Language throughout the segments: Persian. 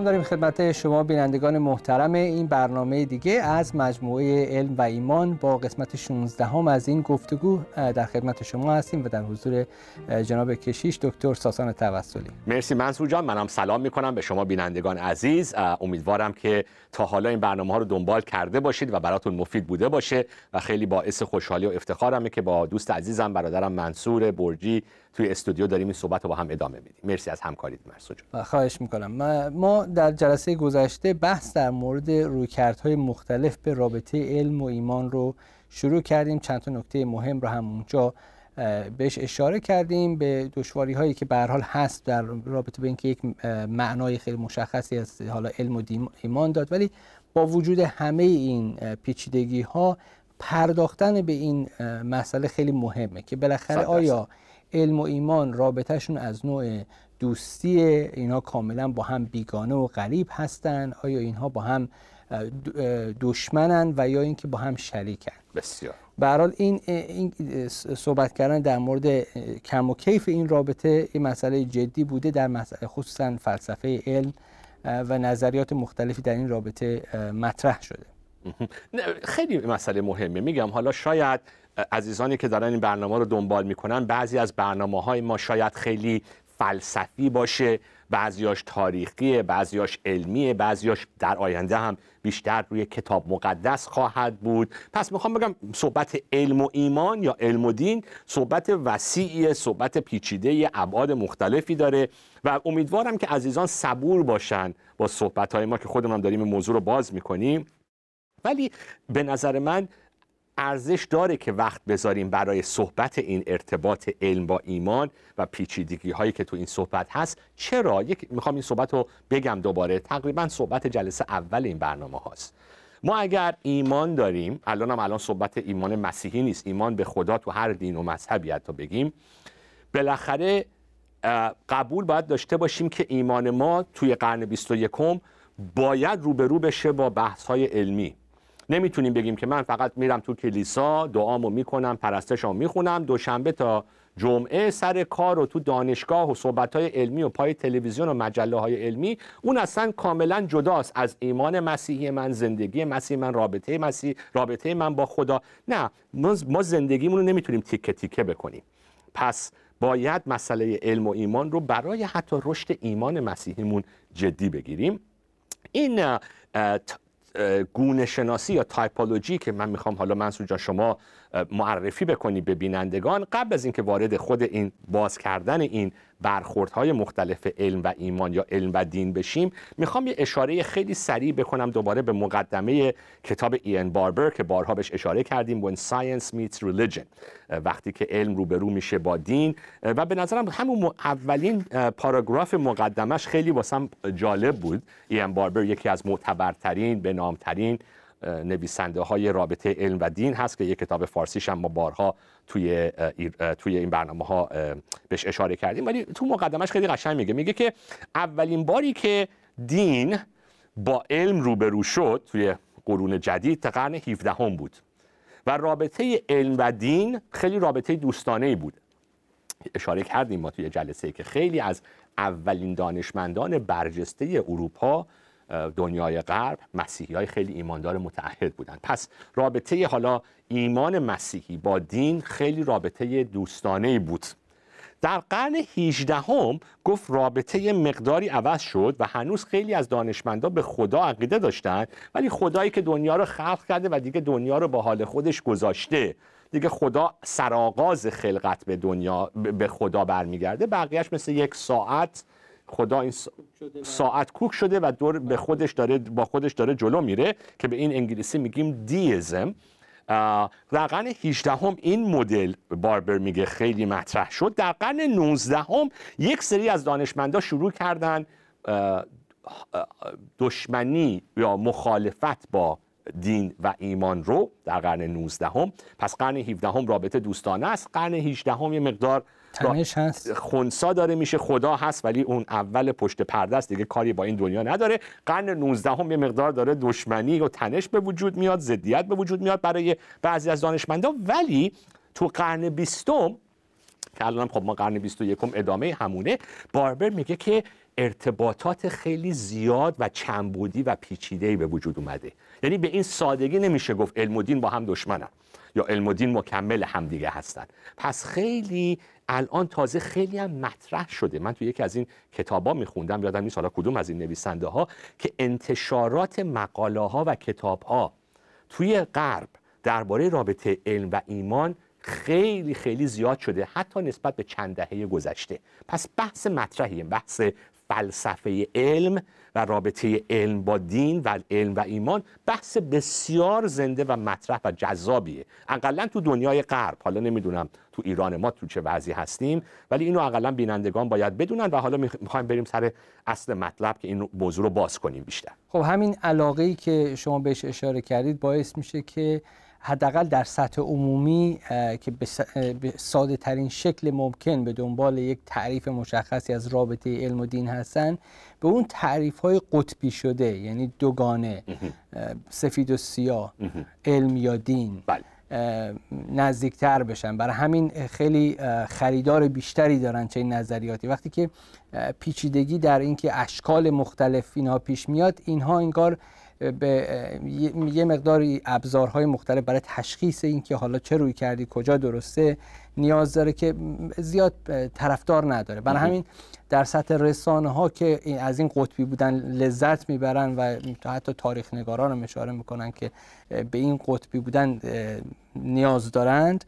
سلام داریم خدمت شما بینندگان محترم این برنامه دیگه از مجموعه علم و ایمان با قسمت 16 هم از این گفتگو در خدمت شما هستیم و در حضور جناب کشیش دکتر ساسان توسلی. مرسی منصور جان. منم سلام می‌کنم به شما بینندگان عزیز. امیدوارم که تا حالا این برنامه ها رو دنبال کرده باشید و براتون مفید بوده باشه و خیلی باعث خوشحالی و افتخارمه که با دوست عزیزم برادرم منصور برجی توی استودیو داریم این صحبت رو با هم ادامه میدیم. مرسی از همکاریت مرسو جان. خواهش می‌کنم. ما در جلسه گذشته بحث در مورد رویکردهای مختلف به رابطه علم و ایمان رو شروع کردیم. چند تا نکته مهم رو هم اونجا بهش اشاره کردیم به دشواری هایی که به حال هست در رابطه به اینکه یک معنای خیلی مشخصی از حالا علم و ایمان داد. ولی با وجود همه این پیچیدگی ها پرداختن به این مسئله خیلی مهمه که بالاخره آیا علم و ایمان رابطهشون از نوع دوستی اینها کاملا با هم بیگانه و غریب هستند آیا اینها با هم دشمنن و یا اینکه با هم شریکن؟ بسیار. به این این صحبت کردن در مورد کم و کیف این رابطه این مسئله جدی بوده در مسئله خصوصا فلسفه علم و نظریات مختلفی در این رابطه مطرح شده. خیلی مسئله مهمه. میگم حالا شاید عزیزانی که دارن این برنامه رو دنبال می‌کنن بعضی از برنامه های ما شاید خیلی فلسفی باشه بعضیاش تاریخیه بعضیاش علمیه بعضیاش در آینده هم بیشتر روی کتاب مقدس خواهد بود. پس می‌خوام بگم صحبت علم و ایمان یا علم و دین صحبت وسیعی صحبت پیچیده ابعاد مختلفی داره و امیدوارم که عزیزان صبور باشن با صحبت های ما که خودمون داریم موضوع رو باز می‌کنیم. ولی به نظر من ارزش داره که وقت بذاریم برای صحبت این ارتباط علم با ایمان و پیچیدگی هایی که تو این صحبت هست. چرا؟ یک می‌خوام این صحبت رو بگم دوباره. تقریبا صحبت جلسه اول این برنامه هاست. ما اگر ایمان داریم الان هم الان صحبت ایمان مسیحی نیست. ایمان به خدا تو هر دین و مذهبی حتی بگیم. بالاخره قبول باید داشته باشیم که ایمان ما توی قرن 21 باید روبرو بشه با بحث های علمی. نمی‌تونیم بگیم که من فقط میرم تو کلیسا دعامو می‌کنم پرستشم می‌خونم دوشنبه تا جمعه سر کار و تو دانشگاه و صحبت های علمی و پای تلویزیون و مجله های علمی اون اصلا کاملا جداست. از ایمان مسیحی من زندگی مسیحی من رابطه مسیح رابطه من با خدا. نه ما زندگیمون رو نمی‌تونیم تیکه تیکه بکنیم. پس باید مسئله علم و ایمان رو برای حتی رشد ایمان مسیحیمون جدی بگیریم. این گونه شناسی یا تایپولوژی که من می‌خوام حالا منصور جان شما معرفی بکنی به بینندگان قبل از اینکه وارد خود این باز کردن این برخوردهای مختلف علم و ایمان یا علم و دین بشیم می‌خوام یه اشاره خیلی سریع بکنم دوباره به مقدمه کتاب این باربر که بارها بهش اشاره کردیم When Science Meets Religion وقتی که علم روبرو میشه با دین. و به نظرم همون اولین پاراگراف مقدمش خیلی واسم جالب بود. این باربر یکی از معتبرترین به نامترین نویسنده های رابطه علم و دین هست که یک کتاب فارسیش هم ما بارها توی توی این برنامه ها بهش اشاره کردیم. ولی تو مقدمش خیلی قشنگ میگه. میگه که اولین باری که دین با علم روبرو شد توی قرون جدید تا قرن 17 هم بود. و رابطه علم و دین خیلی رابطه دوستانه ای بود. اشاره کردیم ما توی جلسه که خیلی از اولین دانشمندان برجسته اروپا دنیای غرب مسیحی های خیلی ایماندار متعهد بودن. پس رابطه حالا ایمان مسیحی با دین خیلی رابطه دوستانه بود. در قرن 18 هم گفت رابطه مقداری عوض شد و هنوز خیلی از دانشمندان به خدا عقیده داشتند ولی خدایی که دنیا رو خلق کرده و دیگه دنیا رو با حال خودش گذاشته. دیگه خدا سرآغاز خلقت به دنیا به خدا برمیگرده. بقیهش مثل یک ساعت خدا این ساعت کوک شده و دور به خودش داره با خودش داره جلو میره که به این انگلیسی میگیم دیزم. در قرن 18 هم این مدل باربر میگه خیلی مطرح شد. در قرن 19 هم یک سری از دانشمندا شروع کردن دشمنی یا مخالفت با دین و ایمان رو در قرن 19 هم پس قرن 17 هم رابطه دوستانه است. قرن 18 هم یه مقدار تنش هست. خونسا داره میشه خدا هست ولی اون اول پشت پرده است. دیگه کاری با این دنیا نداره. قرن 19 هم یه مقدار داره دشمنی و تنش به وجود میاد ضدیت به وجود میاد برای بعضی از دانشمندا. ولی تو قرن 20 که الان خب ما قرن 21 ادامه همونه باربر میگه که ارتباطات خیلی زیاد و چنبودی و پیچیده‌ای به وجود اومده. یعنی به این سادگی نمیشه گفت علم و دین با هم دشمنن یا علم و دین مکمل همدیگه هستن. پس خیلی الان تازه خیلی هم مطرح شده. من تو یکی از این کتابا میخوندم یادم نیست حالا کدوم از این نویسنده ها که انتشارات مقاله ها و کتاب ها توی غرب درباره رابطه علم و ایمان خیلی خیلی زیاد شده حتی نسبت به چند دهه گذشته. پس بحث مطرحیه بحث فلسفه علم. و رابطه علم با دین و علم و ایمان بحث بسیار زنده و مطرح و جذابیه. اقلا تو دنیای غرب حالا نمی‌دونم تو ایران ما تو چه وضعی هستیم ولی اینو اقلا بینندگان باید بدونن و حالا می‌خوایم بریم سر اصل مطلب که این موضوع رو باز کنیم بیشتر. خب همین علاقه ای که شما بهش اشاره کردید باعث میشه که حداقل در سطح عمومی که به ساده ترین شکل ممکن به دنبال یک تعریف مشخصی از رابطه علم و دین هستن به اون تعریف های قطبی شده یعنی دوگانه سفید و سیاه علم یا دین. بله. نزدیکتر بشن. برای همین خیلی خریدار بیشتری دارن چه این نظریاتی. وقتی که پیچیدگی در اینکه اشکال مختلف اینها پیش میاد اینها انگار به یه مقداری ابزارهای مختلف برای تشخیص اینکه حالا چه روی کردی کجا درسته نیاز داره که زیاد طرفدار نداره. برای همین در سطح رسانه ها که از این قطبی بودن لذت می‌برن و حتی تاریخ نگاران هم اشاره می‌کنن که به این قطبی بودن نیاز دارند.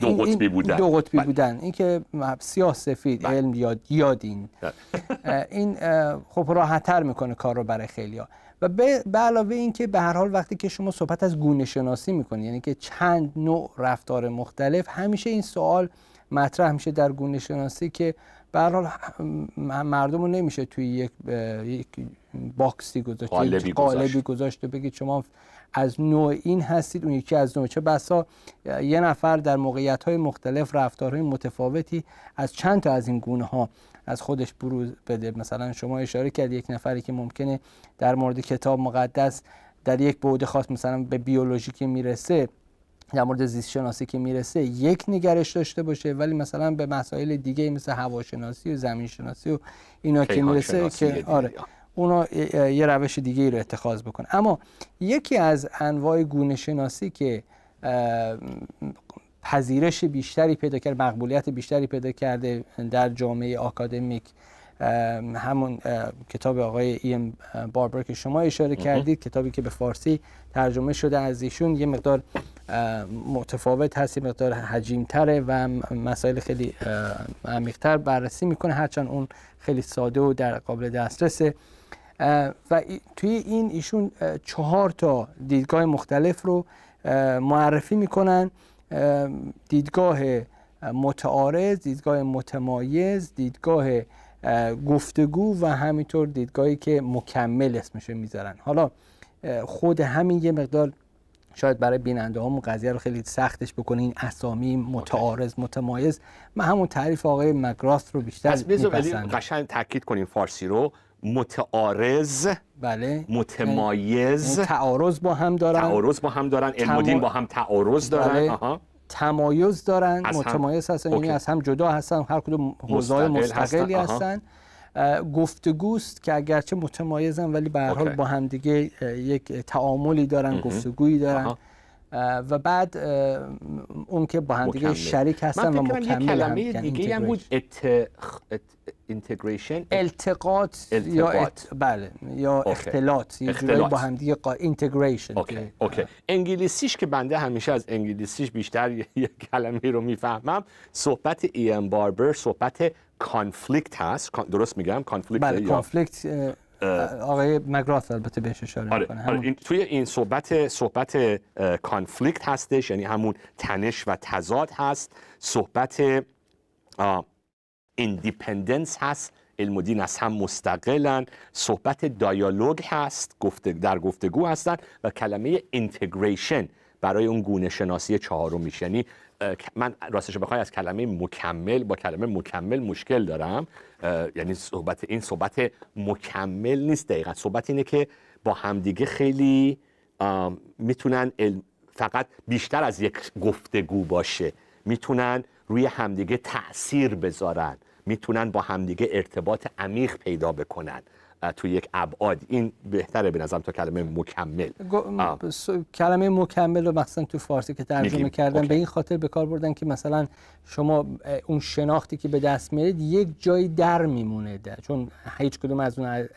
دو قطبی بودن. دو قطبی بله. بودن. این که سیاه سفید بله. علم یا یادین بله. این خب راحتتر می‌کنه کار رو برای خیلیا و به علاوه این که به هر حال وقتی که شما صحبت از گونه شناسی می‌کنید یعنی که چند نوع رفتار مختلف همیشه این سوال مطرح میشه در گونه شناسی که به هر حال مردم رو نمیشه توی یک, یک باکسی گذاشت قالبی, قالبی گذاشت. و بگید شما از نوع این هستید اون یکی از نوع چه. بسا یه نفر در موقعیت های مختلف رفتارهای متفاوتی از چند تا از این گونه ها از خودش بروز بده. مثلا شما اشاره کرد یک نفری که ممکنه در مورد کتاب مقدس در یک بعد خاص مثلا به بیولوژی که می‌رسه در مورد زیست شناسی که می‌رسه یک نگرش داشته باشه. ولی مثلا به مسائل دیگه مثل هواشناسی و زمین شناسی و اینا که می‌رسه که آره اونا یه روش دیگه ای رو اتخاذ بکنه اما یکی از انواع گونه شناسی که پذیرش بیشتری پیدا کرد مقبولیت بیشتری پیدا کرده در جامعه آکادمیک. همون کتاب آقای ایم باربر که شما اشاره کردید کتابی که به فارسی ترجمه شده از ایشون. یه مقدار متفاوت هست یه مقدار حجیمتره و مسائل خیلی عمیقتر بررسی می‌کنه. هرچند اون خیلی ساده و در قابل دسترسه. و توی این ایشون چهار تا دیدگاه مختلف رو معرفی می‌کنن. دیدگاه متعارض دیدگاه متمایز دیدگاه گفتگو و همینطور دیدگاهی که مکمل اسمش می‌ذارن. حالا خود همین یه مقدار شاید برای بیننده همون قضیه رو خیلی سختش بکنه این اسامی متعارض متمایز. من همون تعریف آقای مگراث رو بیشتر میپسندم. قشنگ تاکید کنیم فارسی رو. متعارض بله. متمایز. تعارض با هم دارن. تعارض با هم دارن علم با هم تعارض دارن. بله. آها. تمایز دارن. متمایز هستن. یعنی از هم جدا هستن. هر کدوم حوزه مستقلی هستن, گفتگوست که اگرچه متمایزن ولی به هر حال با هم دیگه یک تعاملی دارن گفتگویی دارن. و بعد اون که با هم دیگه شریک هستن و مکمل هم دیگه هم بود integration التقاط یا ات... بله یا اختلاط یه جوری با هم دیگه اینتگریشن اوکی اوکی. انگلیسیش که بنده همیشه از انگلیسیش بیشتر یه کلمه رو می‌فهمم. صحبت ایان باربر صحبت conflict هست. درست میگم؟ کانفلیکت بله کانفلیکت آقای مگراث البته بهش اشاره آره، می‌کنه آره این توی این صحبت صحبت conflict هستش یعنی همون تنش و تضاد هست صحبت independence هست علم و دین از هم مستقلن صحبت dialogue هست گفته در گفتگو هستن و کلمه integration برای اون گونه شناسی چهارم میشه یعنی من راستش بخوای از کلمه مکمل با کلمه مکمل مشکل دارم. یعنی صحبت این صحبت مکمل نیست دقیقا. صحبت اینه که با همدیگه خیلی می‌تونن فقط بیشتر از یک گفتگو باشه. می‌تونن روی همدیگه تاثیر بذارن. می‌تونن با همدیگه ارتباط عمیق پیدا بکنن. تو یک ابعاد. این بهتره به نظرم تا کلمه مکمل. کلمه مکمل رو مثلا تو فارسی که ترجمه کردن به این خاطر به کار بردن که مثلا شما اون شناختی که به دست میارید یک جایی در میمونه در. چون هیچ کدوم از اون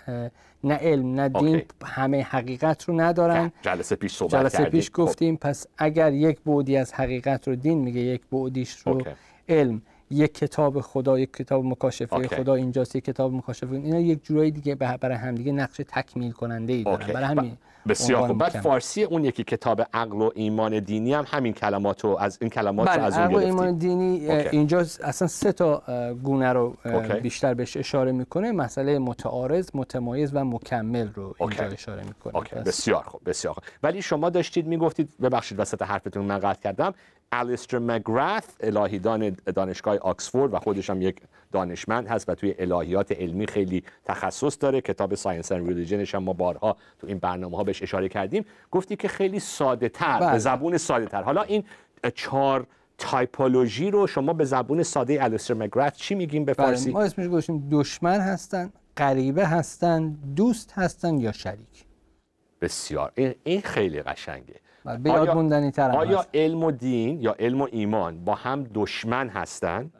نه علم نه دین همه حقیقت رو ندارن. جلسه پیش صحبت جلسه پیش خب. گفتیم پس اگر یک بعدی از حقیقت رو دین میگه یک بعدیش رو علم یک کتاب خدا یک کتاب مکاشفه خدا اینجاست یک کتاب مکاشفه. اینا یک جورایی دیگه برای هم دیگه نقش تکمیل کننده ای دارن برای همین بسیار خوب. بعد فارسی اون یکی کتاب عقل و ایمان دینی هم همین کلمات رو از این کلمات رو بله، از اون عقل و ایمان دینی اینجا اصلا سه تا گونه رو بیشتر بهش اشاره می‌کنه. مسئله متعارض متمایز و مکمل رو اینجا اشاره می‌کنه. بسیار خوب بسیار خوب. ولی شما داشتید می‌گفتید ببخشید وسط حرفتون من قطع کردم. الیستر مگراث الهیدان دانشگاه آکسفورد و خودش هم یک دانشمند هست و توی الهیات علمی خیلی تخصص داره. کتاب Science and Religion ش هم ما بارها تو این برنامه ها بهش اشاره کردیم. گفتی که خیلی ساده تر به بله. زبون ساده تر حالا این چهار تایپولوژی رو شما به زبون ساده الیستر مگراث چی میگیم؟ به فارسی ما اسمش گذاشتیم دشمن هستن غریبه هستن دوست هستن یا شریک. بسیار. این خیلی قشنگه. به یاد موندنی تر آیا علم و دین یا علم و ایمان با هم دشمن هستن؟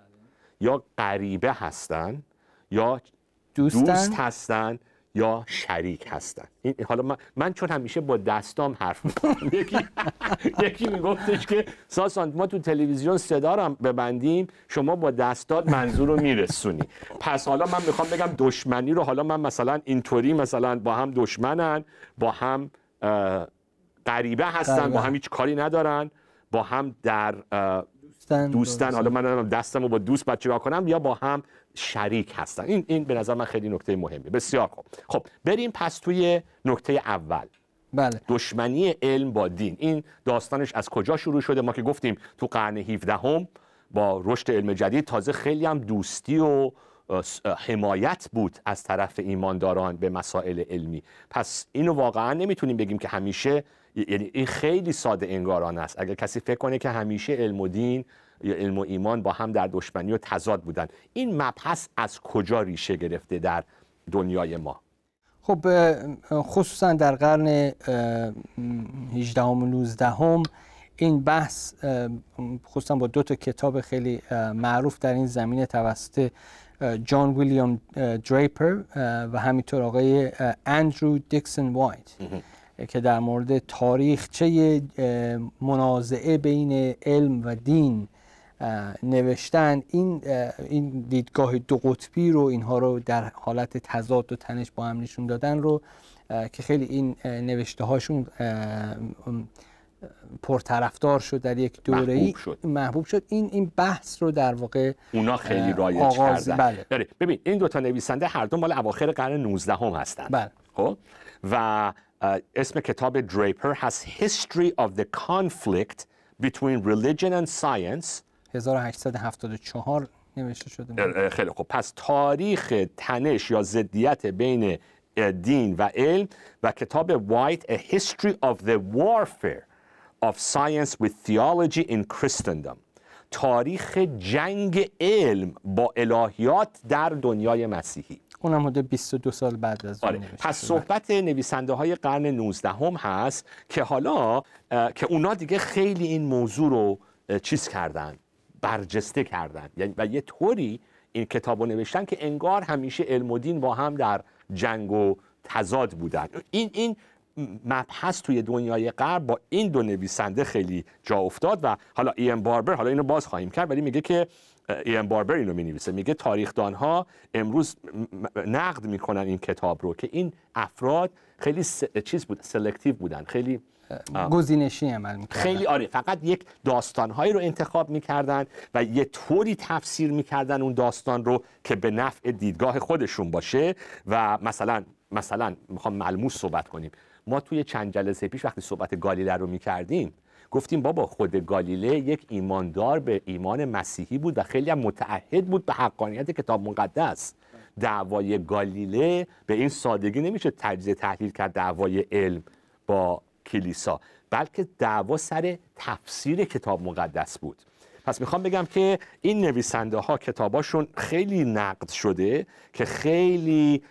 یا غریبه هستن؟ یا دوستن؟ دوست هستن؟ یا شریک هستن؟ این حالا من, من چون همیشه با دستام حرف می‌کنم یکی یکی میگفتش که ساسان ما تو تلویزیون صدا رو ببندیم شما با دستات منظور رو میرسونی. پس حالا من می‌خوام بگم دشمنی رو حالا من مثلا اینطوری مثلا با هم دشمنن با هم غریبه هستن با هم هیچ کاری ندارن با هم در دوستن, دوستن. حالا من دستم رو با دوست بچه کنم یا با هم شریک هستن. این این به نظر من خیلی نکته مهمی بسیار خوب. خب بریم پس توی نکته اول. بله. دشمنی علم با دین. این داستانش از کجا شروع شده؟ ما که گفتیم تو قرن 17 هم با رشد علم جدید تازه خیلی هم دوستی و حمایت بود از طرف ایمانداران به مسائل علمی. پس اینو واقعا نمی‌تونیم بگیم که همیشه یعنی این خیلی ساده انگارانه است. اگر کسی فکر کنه که همیشه علم و دین یا علم و ایمان با هم در دشمنی و تضاد بودن این مبحث از کجا ریشه گرفته در دنیای ما؟ خب خصوصا در قرن 18 و 19 هم این بحث خصوصا با دو تا کتاب خیلی معروف در این زمینه توسط جان ویلیام دریپر و همینطور آقای اندرو دیکسون وایت. که در مورد تاریخچه منازعه بین علم و دین نوشتن این این دیدگاه دو قطبی رو اینها رو در حالت تضاد و تنش با هم نشون دادن رو که خیلی این نوشته هاشون پرطرفدار شد در یک دوره محبوب شد. محبوب شد این این بحث رو در واقع اونا خیلی رایج کردن بله. ببین این دو تا نویسنده هر دو مال اواخر قرن 19 هم هستن بله. خب و اسم کتاب دریپر هست History of the Conflict Between Religion and Science 1874 نوشته شده خیلی خوب پس تاریخ تنش یا ضدیت بین دین و علم و کتاب وایت A History of the Warfare of Science with Theology in Christendom تاریخ جنگ علم با الهیات در دنیای مسیحی اونم حدود 22 سال بعد از آره. پس صحبت نویسنده های قرن 19 هم هست که حالا که اونا دیگه خیلی این موضوع رو چیز کردن برجسته کردن. یعنی و یه طوری این کتاب رو نوشتن که انگار همیشه علم و دین با هم در جنگ و تضاد بودن. این این مبحث توی دنیای غرب با این دو نویسنده خیلی جا افتاد و حالا ایم باربر حالا اینو باز خواهیم کرد ولی میگه که ایم باربر اینو می نویسه میگه تاریخدان ها امروز نقد می‌کنن این کتاب رو که این افراد خیلی چیز بود سلکتیو بودن. خیلی گزینشی عمل می‌کردن. خیلی آره فقط یک داستانهایی رو انتخاب می‌کردن و یه طوری تفسیر می‌کردن اون داستان رو که به نفع دیدگاه خودشون باشه و مثلا مثلا می‌خوام ملموس صحبت کنیم. ما توی چند جلسه پیش وقتی صحبت گالیله رو می‌کردیم گفتیم بابا خود گالیله یک ایماندار به ایمان مسیحی بود و خیلی هم متعهد بود به حقانیت کتاب مقدس. دعوای گالیله به این سادگی نمیشه تجزیه تحلیل کرد دعوای علم با کلیسا بلکه دعوا سر تفسیر کتاب مقدس بود. پس می‌خوام بگم که این نویسنده ها کتاباشون خیلی نقد شده که خیلی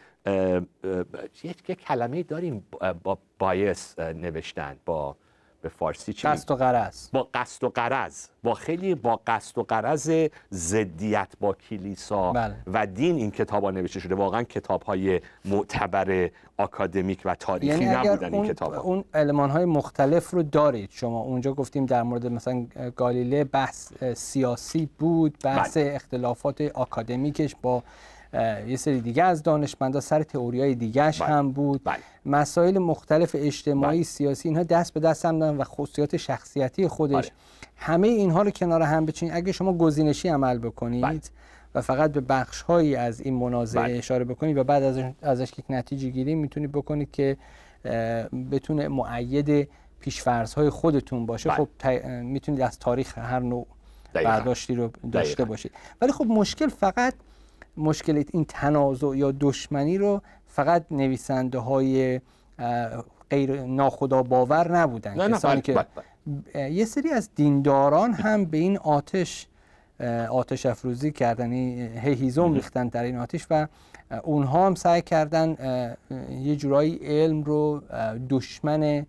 یک کلمه داریم با بایس نوشتن با به فارسی چی قصد و قرض با قصد و قرض با خیلی با قصد و قرض ضدیت با کلیسا بله. و دین این کتاب ها نوشته شده واقعا کتاب های معتبر اکادمیک و تاریخی یعنی نبودن این کتاب ها. اون علمان های مختلف رو دارید شما اونجا گفتیم در مورد مثلا گالیله بحث سیاسی بود بحث بله. اختلافات اکادمیکش با یه سری دیگه از دانشمندا سر تئوریای دیگهش بله. هم بود. بله. مسائل مختلف اجتماعی بله. سیاسی اینها دست به دست هم دادن و خصوصیات شخصیتی خودش. همه اینها رو کنار هم بچینید اگه شما گزینشی عمل بکنید و فقط به بخش هایی از این منازعه اشاره بکنید و بعد از ازش یک نتیجه گیری می‌تونید بکنید که بتونه معید پیشفرض های خودتون باشه. خب می‌تونید از تاریخ هر نوع برداشتی رو داشته باشید. ولی خب مشکل فقط مشکل این تنازع یا دشمنی رو فقط نویسنده های غیر ناخدا باور نبودن نه کسانی که بله، بله. یه سری از دینداران هم به این آتش آتش افروزی کردن هیزم ریختن در این آتش و اونها هم سعی کردن یه جورایی علم رو دشمن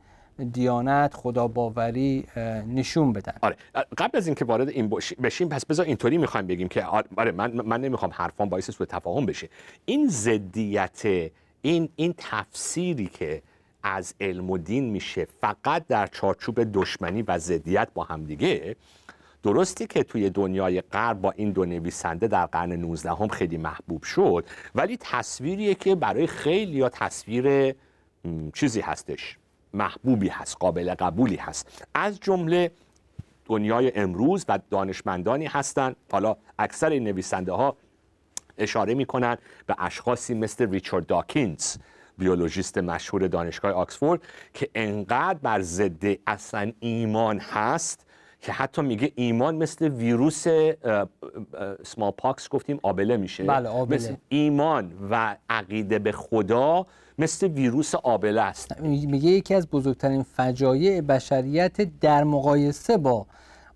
دیانت خدا باوری نشون بدن. آره. قبل از اینکه وارد این بشیم پس بذار اینطوری می‌خوایم بگیم که آره من من نمی‌خوام حرفان باعث سوء تفاهم بشه. این ضدیت این این تفسیری که از علم و دین میشه فقط در چارچوب دشمنی و ضدیت با همدیگه درستی که توی دنیای غرب با این دو نویسنده در قرن 19 هم خیلی محبوب شد ولی تصویریه که برای خیلی یا تصویر چیزی هستش. محبوبی هست قابل قبولی هست. از جمله دنیای امروز و دانشمندانی هستند حالا اکثر این نویسنده ها اشاره می‌کنن به اشخاصی مثل ریچارد داکینز بیولوژیست مشهور دانشگاه آکسفورد که انقدر بر ضد اصلا ایمان هست که حتی میگه ایمان مثل ویروس سمال پاکس گفتیم آبله میشه بله آبله. مثل ایمان و عقیده به خدا مثل ویروس آبله است میگه یکی از بزرگترین فجایع بشریت در مقایسه با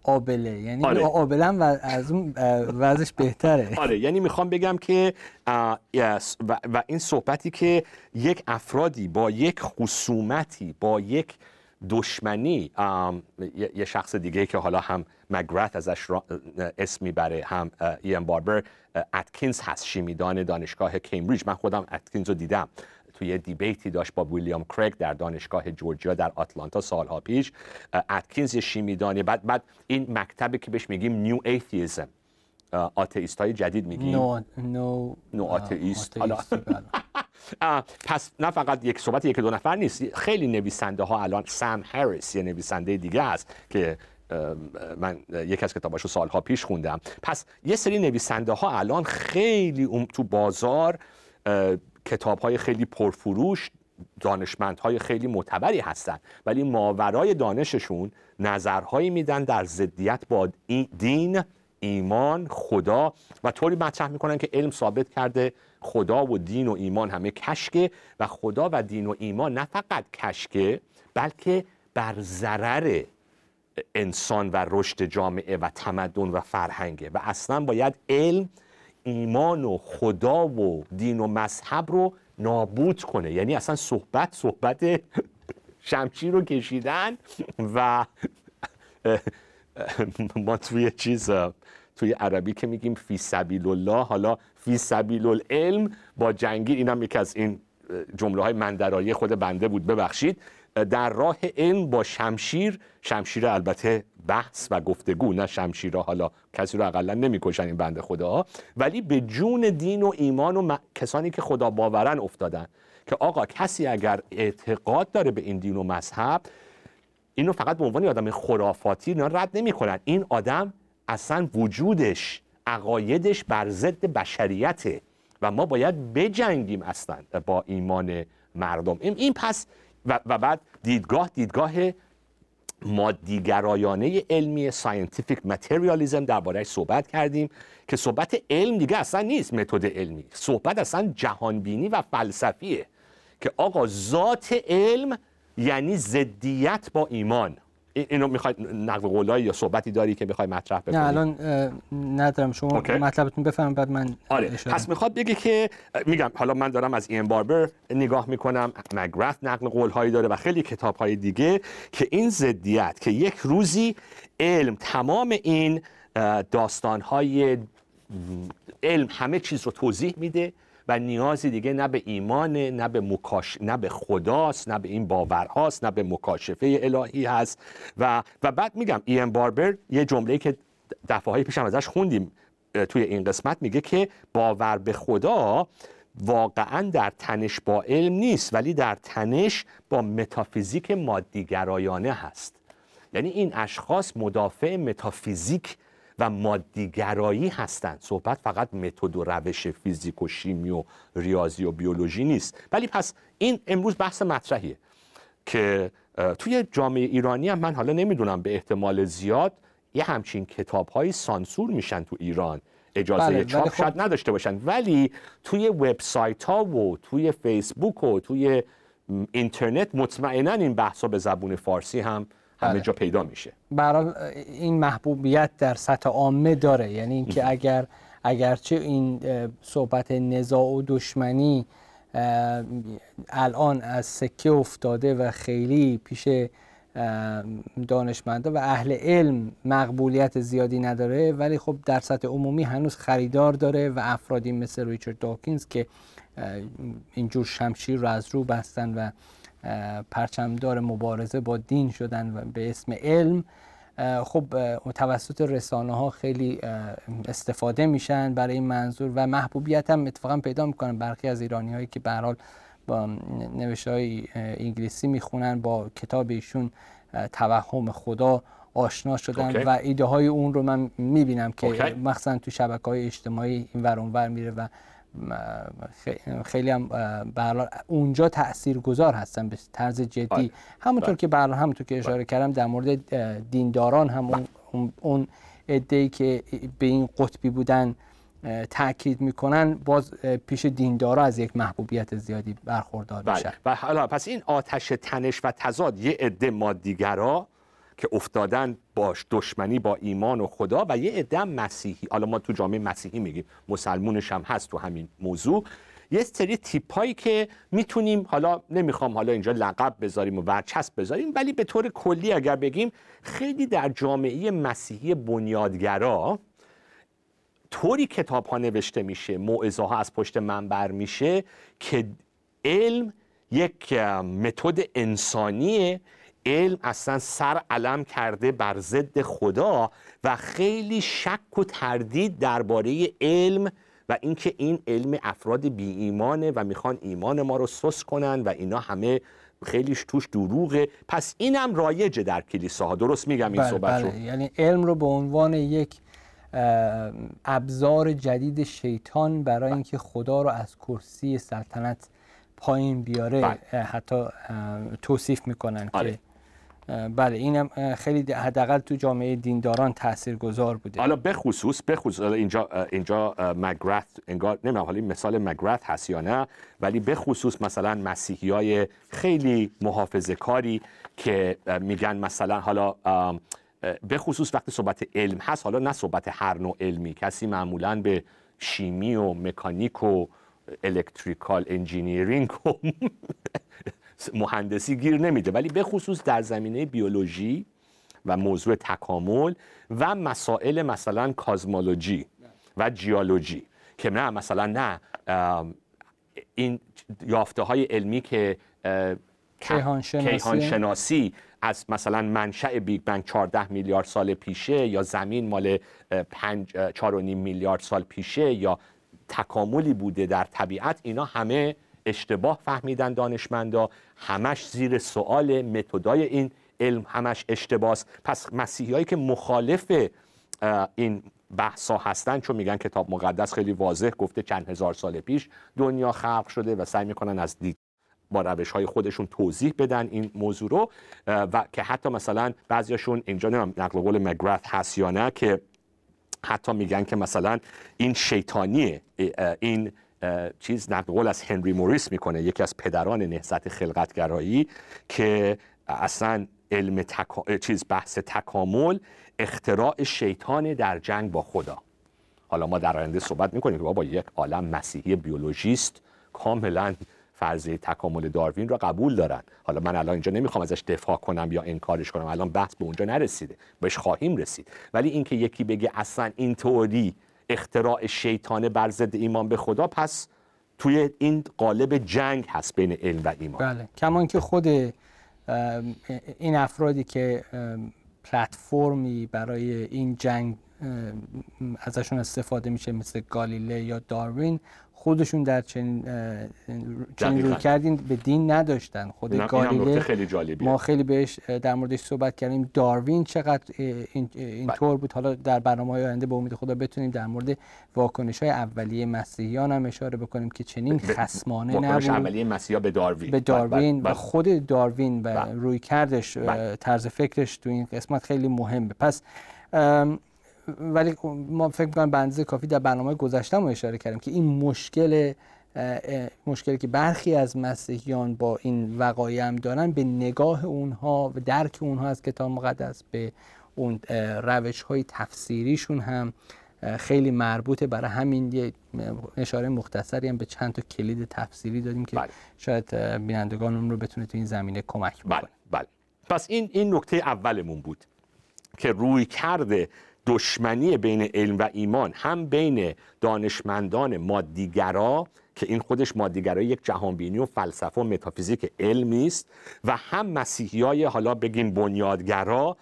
آبله یعنی آره. آبله هم از اون وضعش بهتره آره یعنی می‌خوام بگم که و این صحبتی که یک افرادی با یک خصومتی با یک دشمنی یه شخص دیگه که حالا هم مگرات ازش اسم می‌بره هم ایان باربر اتکینز هست شیمیدان دانشگاه کمبریج. من خودم اتکینز رو دیدم. توی debate ی داشت با ویلیام کرگ در دانشگاه جورجیا در آتلانتا سالها پیش. اتکینز شیمیدانی بعد بعد این مکتبی که بهش میگیم New Atheism آتئیست های جدید میگیم. نو نو نو آتئیست. پس نه فقط یک صحبت یک دو نفر نیست. خیلی نویسنده ها الان سم هریس یه نویسنده دیگه است که من یکی از کتاباشو سالها پیش خوندم. پس یه سری نویسنده ها الان خیلی تو بازار کتاب های خیلی پرفروش دانشمندهای خیلی معتبری هستند ولی ماورای دانششون نظرهایی میدن در ضدیت با دین ایمان خدا و طوری مطرح می‌کنن که علم ثابت کرده خدا و دین و ایمان همه کشکه و خدا و دین و ایمان نه فقط کشکه بلکه بر ضرر انسان و رشد جامعه و تمدن و فرهنگه و اصلا باید علم ایمان و خدا و دین و مذهب رو نابود کنه. یعنی اصلا صحبت صحبت شمشیر رو کشیدن و ما توی چیز توی عربی که میگیم فی سبیل الله حالا فی سبیل العلم با جنگی اینم یکی از این جمله های مندرایی خود بنده بود. ببخشید. در راه علم با شمشیر شمشیر البته بحث و گفتگو نه شمشیر حالا کسی رو اقلا نمی‌کشن این بنده خدا ولی به جون دین و ایمان و کسانی که خدا باورن افتادن که آقا کسی اگر اعتقاد داره به این دین و مذهب اینو فقط به عنوان آدم خرافاتی اینا رد نمی‌کنن. این آدم اصلا وجودش عقایدش بر ضد بشریته و ما باید بجنگیم اصلا با ایمان مردم. این پس و بعد دیدگاه دیدگاه مادیگرایانه علمی scientific materialism دربارهش صحبت کردیم که صحبت علم دیگه اصلا نیست متد علمی. صحبت اصلا جهانبینی و فلسفیه که آقا ذات علم یعنی زدیت با ایمان. اینو می‌خواید نقل قولایی یا صحبتی داری که می‌خوای مطرح بکنی؟ نه الان ندارم. شما مطلبتون بفهم بعد من آره. پس می‌خواد بگه که میگم حالا من دارم از این باربر نگاه می‌کنم. مگرث نقل قولهایی داره و خیلی کتاب های دیگه که این زدیت که یک روزی علم تمام این داستان های علم همه چیز رو توضیح میده. و نیازی دیگه نه به ایمانه نه به مکاش... نه به خداست نه به این باورهاست نه به مکاشفه الهی هست. و و بعد میگم این باربر یه جمله که دفعه های پیشم ازش خوندیم توی این قسمت میگه که باور به خدا واقعا در تنش با علم نیست ولی در تنش با متافیزیک مادیگرایانه هست. یعنی این اشخاص مدافع متافیزیک و مادیگرایی هستند. صحبت فقط متد و روش فیزیک و شیمی و ریاضی و بیولوژی نیست. ولی پس این امروز بحث مطرحیه که توی جامعه ایرانی هم من حالا نمی‌دونم به احتمال زیاد یه همچین کتاب های سانسور میشن تو ایران. اجازه بله، چاپ خب... شاید نداشته باشن. ولی توی وبسایت ها و توی فیسبوک و توی اینترنت مطمئنا این بحث ها به زبون فارسی هم همه بله. جا پیدا میشه. برای این محبوبیت در سطح عامه داره. یعنی اینکه اگر اگرچه این صحبت نزاع و دشمنی الان از سکه افتاده و خیلی پیش دانشمندا و اهل علم مقبولیت زیادی نداره ولی خب در سطح عمومی هنوز خریدار داره و افرادی مثل ریچارد داکینز که اینجور شمشیر رو از رو بستن و پرچمدار مبارزه با دین شدن و به اسم علم. خب توسط رسانه ها خیلی استفاده میشن برای این منظور و محبوبیت هم اتفاقا پیدا می‌کنن برخی از ایرانی هایی که به با نوشته های انگلیسی می‌خونن با کتاب ایشون توهم خدا آشنا شدن و ایده های اون رو من می‌بینم که مخصوصا تو شبکه های اجتماعی این ور میره و خیلی هم اونجا گذار هستن به طرز جدی آره. همونطور بله. که به همونطور که اشاره بله. کردم در مورد دینداران هم اون بله. اون ای که به این قطبی بودن تاکید می‌کنن باز پیش دیندارا از یک محبوبیت زیادی برخوردار میشن و حالا پس این آتش تنش و تضاد یه عده مادیگرا که افتادن باش دشمنی با ایمان و خدا و یه عده مسیحی. حالا ما تو جامعه مسیحی میگیم مسلمونش هم هست تو همین موضوع. یه سری تیپایی که می‌تونیم حالا نمی‌خوام حالا اینجا لقب بذاریم و ورچسب بذاریم ولی به طور کلی اگر بگیم خیلی در جامعه مسیحی بنیادگرا طوری کتاب ها نوشته میشه موعظه ها از پشت منبر میشه که علم یک متد انسانیه علم اصلا سر علم کرده بر ضد خدا و خیلی شک و تردید درباره علم و اینکه این علم افراد بی ایمانه و می‌خوان ایمان ما رو سس کنن و اینا همه خیلیش توش دروغه پس اینم رایجه در کلیساها درست میگم این بله صحبت بله. یعنی علم رو به عنوان یک ابزار جدید شیطان برای اینکه خدا رو از کرسی سلطنت پایین بیاره بله. حتی توصیف می‌کنن آره. که بله اینم خیلی حداقل تو جامعه دینداران تاثیرگذار بوده. حالا به خصوص به خصوص اینجا اینجا مگراث انگار نمی‌دونم حالا مثال مگراث هست یا نه ولی به خصوص مثلا مسیحی های خیلی محافظه کاری که میگن مثلا حالا به خصوص وقتی صحبت علم هست حالا نه صحبت هر نوع علمی کسی معمولا به شیمی و مکانیک و electrical engineering و مهندسی گیر نمیده ولی به خصوص در زمینه بیولوژی و موضوع تکامل و مسائل مثلا کازمولوژی و جیولوژی که نه مثلا نه این یافته های علمی که کیهان شناسی از مثلا منشأ بیگ بنگ 14 میلیارد سال پیشه یا زمین مال 4.5 میلیارد سال پیشه یا تکاملی بوده در طبیعت اینا همه اشتباه فهمیدن دانشمندا. همش زیر سوال متدای این علم همش اشتباس. پس مسیحیایی که مخالف این بحثا هستن چون میگن کتاب مقدس خیلی واضح گفته چند هزار سال پیش دنیا خلق شده و سعی می‌کنن از دید با روش های خودشون توضیح بدن این موضوع رو. و که حتی مثلا بعضیاشون اینجا نقل قول مگرث هست یا نه که حتی میگن که مثلا این شیطانیه این چیز نقل قول از هنری موریس می‌کنه یکی از پدران نهضت خلقتگرایی که اصلا علم تکا... چیز بحث تکامل اختراع شیطان در جنگ با خدا. حالا ما در آینده صحبت می‌کنیم که بابا یک عالم مسیحی بیولوژیست کاملا فرضیه تکامل داروین را قبول دارن. حالا من الان اینجا نمی‌خوام ازش دفاع کنم یا انکارش کنم الان بحث به اونجا نرسیده بهش خواهیم رسید. ولی اینکه یکی بگه اصلا این تئوری اختراع شیطانه بر ضد ایمان به خدا پس توی این قالب جنگ هست بین علم و ایمان. بله. کمان که خود این افرادی که پلتفرمی برای این جنگ ازشون استفاده میشه مثل گالیله یا داروین خودشون در چنین چنین روی کردین به دین نداشتن. خود گالیله خیلی ما خیلی بهش در موردش صحبت کردیم. داروین چقدر این اینطور بود. حالا در برنامه های آینده به امید خدا بتونیم در مورد واکنش های اولیه مسیحیان هم اشاره بکنیم که چنین خسمانه نبود واکنش اولیه مسیحا به داروین. به داروین و خود داروین و روی کردش طرز فکرش تو این قسمت خیلی مهمه. پس ولی خب ما فکر می‌کنم به کافی در برنامه گذشته ما اشاره کردیم که این مشکل مشکلی که برخی از مسیحیان با این وقایع هم دارن به نگاه اونها و درک اونها از کتاب مقدس به اون روش های تفسیریشون هم خیلی مربوطه برای همین یه اشاره مختصری هم به چند تا کلید تفسیری دادیم که بله. شاید بینندگان رو بتونه تو این زمینه کمک بکنه بله. بله. پس این این نکته اولمون بود که روی کرده دشمنی بین علم و ایمان هم بین دانشمندان مادیگرا که این خودش مادیگرای یک جهانبینی و فلسفه و متافیزیک علمی است و هم مسیحی های حالا بگیم بنیادگرا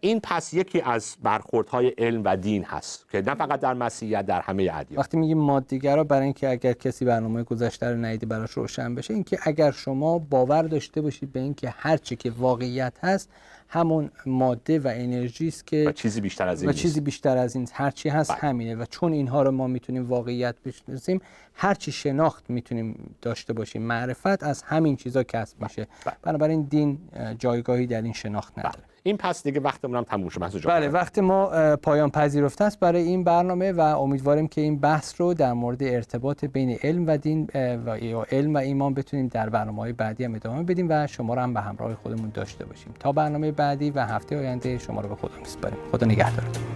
این پس یکی از برخوردهای علم و دین هست که نه فقط در مسیحیت در همه ادیان. وقتی میگیم مادیگرا برای اینکه اگر کسی برنامه گذشته رو ندیده براش روشن بشه اینکه اگر شما باور داشته باشید به اینکه هر چی که واقعیت هست همون ماده و انرژی است که و چیزی بیشتر از این و چیزی بیشتر از این هر چی هست بله. همینه. و چون اینها رو ما می‌تونیم واقعیت بشناسیم هر چی شناخت می‌تونیم داشته باشیم. معرفت از همین چیزا کسب میشه. بله. بنابراین دین جایگاهی در این شناخت نداره. بله. این پس دیگه وقتمون هم تموم شد بله وقت ما پایان پذیرفته است. برای این برنامه و امیدواریم که این بحث رو در مورد ارتباط بین علم و دین و علم و ایمان بتونیم در برنامه های بعدی هم ادامه بدیم و شما رو هم به همراه خودمون داشته باشیم. تا برنامه بعدی و هفته آینده شما رو به خدا میسپاریم. خدا نگهدارتون.